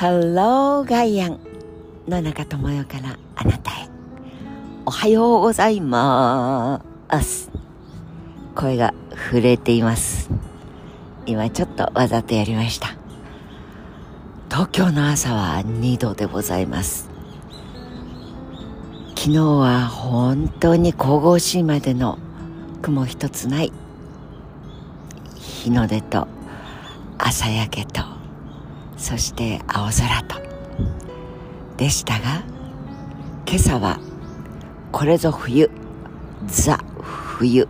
ハローガイアン野中智代からあなたへ。おはようございます。声が震えています。今ちょっとわざとやりました。東京の朝は2度でございます。昨日は本当に神々しいまでの雲一つない日の出と朝焼けとそして青空と。でしたが今朝はこれぞ冬。ザ冬。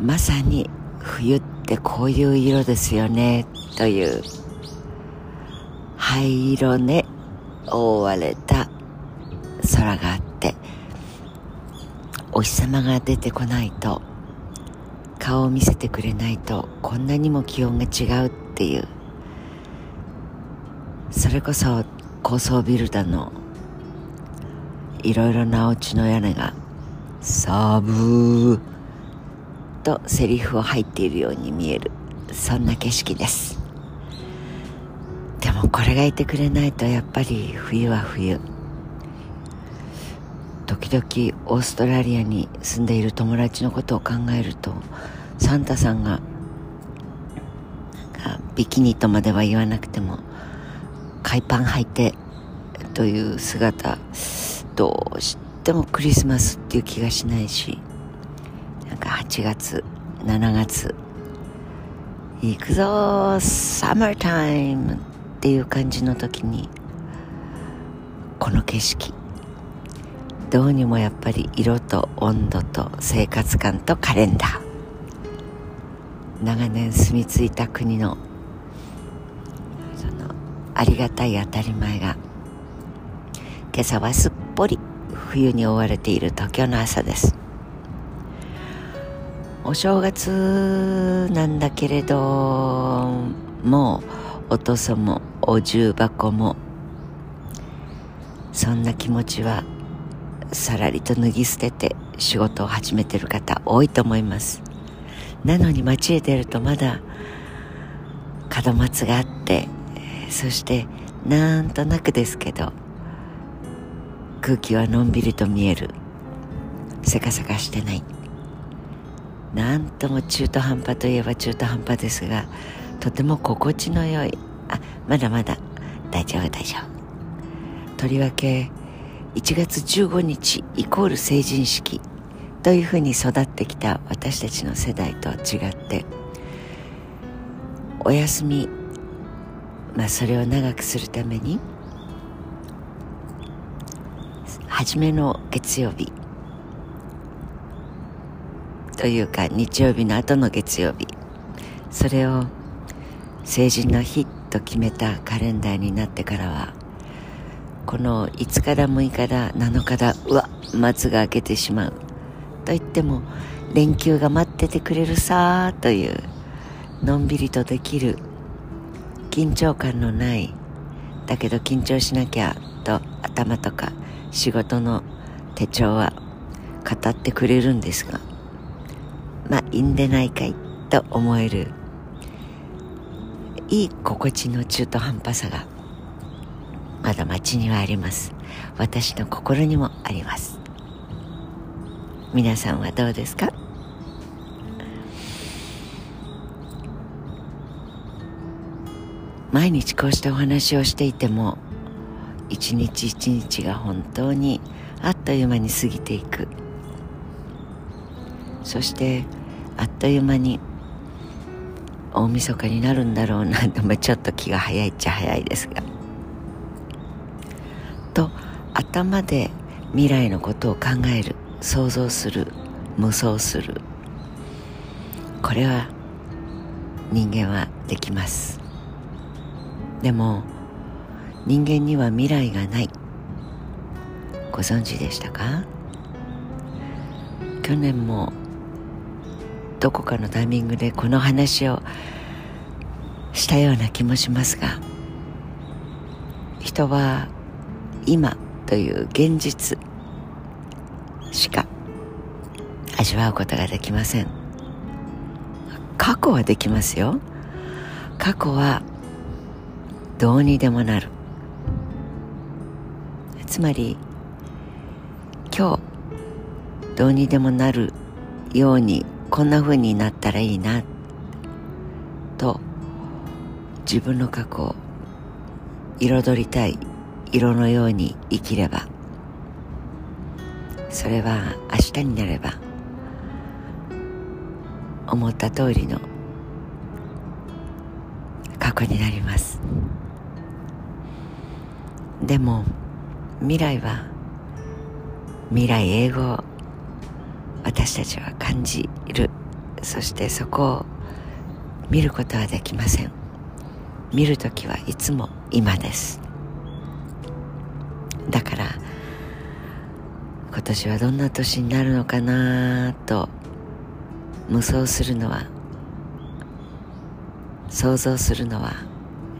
まさに冬ってこういう色ですよね。という。灰色ね覆われた空があって。お日様が出てこないと顔を見せてくれないとこんなにも気温が違うっていう。それこそ高層ビルだのいろいろなお家の屋根がサブーとセリフを入っているように見える。そんな景色です。でもこれがいてくれないとやっぱり冬は冬。時々オーストラリアに住んでいる友達のことを考えるとサンタさんがビキニとまでは言わなくても海パン履いてという姿どうしてもクリスマスっていう気がしないしなんか8月7月行くぞサマータイムっていう感じの時にこの景色どうにもやっぱり色と温度と生活感とカレンダー。長年住み着いた国のそのありがたい当たり前が今朝はすっぽり冬に覆われている東京の朝です。お正月なんだけれどもうおとそもお重箱もそんな気持ちはさらりと脱ぎ捨てて仕事を始めてる方多いと思います。なのに街へ出るとまだ門松があってそしてなんとなくですけど空気はのんびりと見える。せかせかしてない。なんとも中途半端といえば中途半端ですがとても心地の良い。あまだまだ。大丈夫大丈夫。とりわけ1月15日イコール成人式というふうに育ってきた私たちの世代と違ってお休みまあそれを長くするために初めの月曜日というか日曜日の後の月曜日それを成人の日と決めたカレンダーになってからはこの5日だ6日だ7日だうわ松が開けてしまう。と言っても連休が待っててくれるさというのんびりとできる緊張感のないだけど緊張しなきゃと頭とか仕事の手帳は語ってくれるんですがまあいいんでないかいと思えるいい心地の中途半端さがまだ街にはあります。私の心にもあります。皆さんはどうですか？毎日こうしたお話をしていても一日一日が本当にあっという間に過ぎていく。そしてあっという間に大晦日になるんだろうなとちょっと気が早いっちゃ早いですが。と頭で未来のことを考える想像する無双する。これは人間はできます。でも人間には未来がない。ご存知でしたか？去年もどこかのタイミングでこの話をしたような気もしますが人は今という現実しか味わうことができません。過去はできますよ。過去はどうにでもなる。つまり今日どうにでもなるようにこんな風になったらいいなと自分の過去を彩りたい色のように生きればそれは明日になれば思った通りの過去になります。でも未来は未来英語私たちは感じる。そしてそこを見ることはできません。見る時はいつも今です。だから今年はどんな年になるのかなと無双するのは想像するのは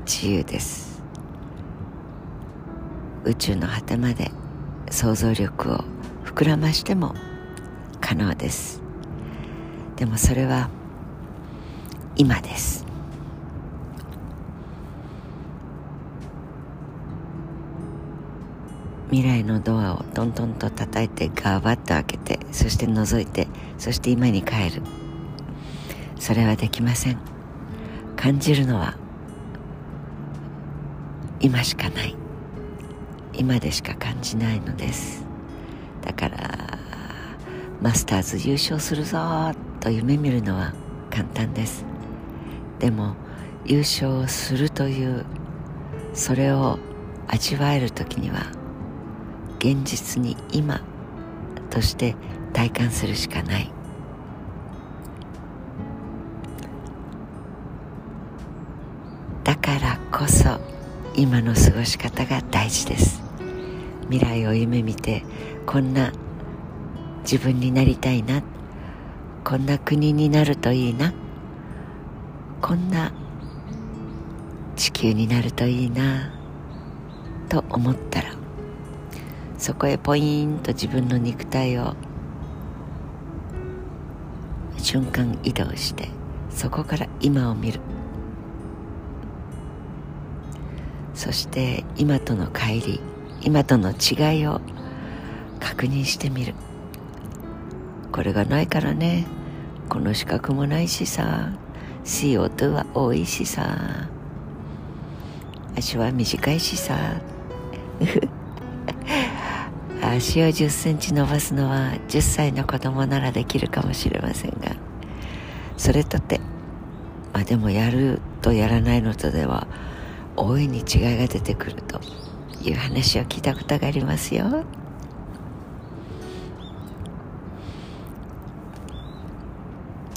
自由です。宇宙の果てまで想像力を膨らましても可能です。でもそれは今です。未来のドアをトントンと叩いてガバッと開けてそして覗いてそして今に帰る。それはできません。感じるのは今しかない。今でしか感じないのです。だからマスターズ優勝するぞと夢見るのは簡単です。でも優勝するというそれを味わえる時には現実に今として体感するしかない。だからこそ今の過ごし方が大事です。未来を夢見てこんな自分になりたいな。こんな国になるといいな。こんな地球になるといいな。と思ったらそこへポインと自分の肉体を瞬間移動してそこから今を見る。そして今との乖離。今との違いを確認してみる。これがないからね。この資格もないしさ。CO2 は多いしさ。足は短いしさ。足を1 0センチ伸ばすのは10歳の子供ならできるかもしれませんが。それとてまあでもやるとやらないのとでは大いに違いが出てくると。いう話を聞いたことがありますよ。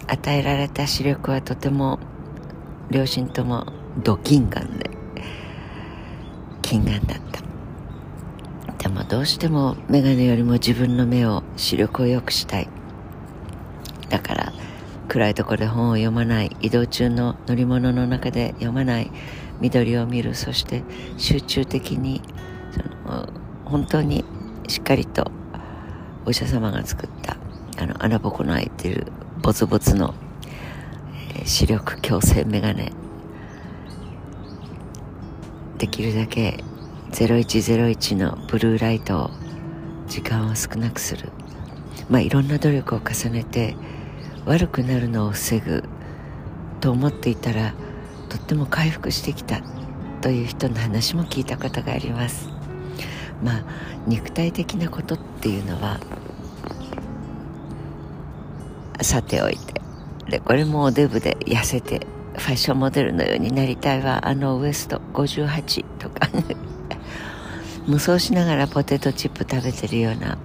与えられた視力はとても両親ともド金眼で金眼だった。でもどうしても眼鏡よりも自分の目を視力を良くしたい。だから暗いところで本を読まない。移動中の乗り物の中で読まない。緑を見る。そして集中的に本当にしっかりとお医者様が作ったあの穴ぼこの開いてるボツボツの、視力矯正メガネ。できるだけ0101のブルーライトを時間を少なくする。まあいろんな努力を重ねて悪くなるのを防ぐと思っていたらとっても回復してきたという人の話も聞いたことがあります。まあ肉体的なことっていうのはさておいてでこれもデブで痩せてファッションモデルのようになりたいわあのウエスト58とか。無双しながらポテトチップ食べてるような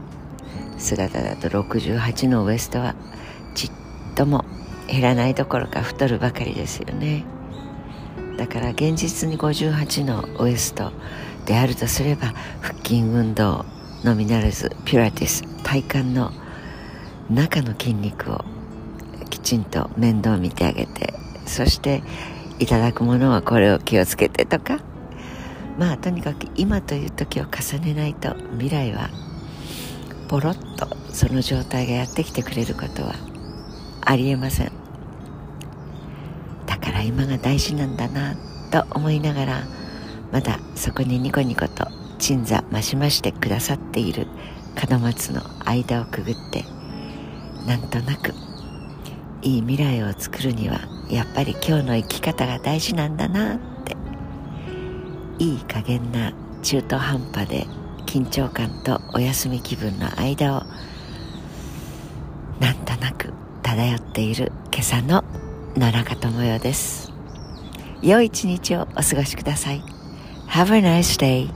姿だと68のウエストはちっとも減らないどころか太るばかりですよね。だから現実に58のウエストであるとすれば腹筋運動のみならずピラティス体幹の中の筋肉をきちんと面倒を見てあげてそしていただくものはこれを気をつけてとか。まあとにかく今という時を重ねないと未来はポロッとその状態がやってきてくれることはありえません。だから今が大事なんだなと思いながらまだそこにニコニコと鎮座増し増してくださっている門松の間をくぐってなんとなくいい未来を作るにはやっぱり今日の生き方が大事なんだなって。いい加減な中途半端で緊張感とお休み気分の間をなんとなく漂っている今朝の野中智代です。良い一日をお過ごしください。Have a nice day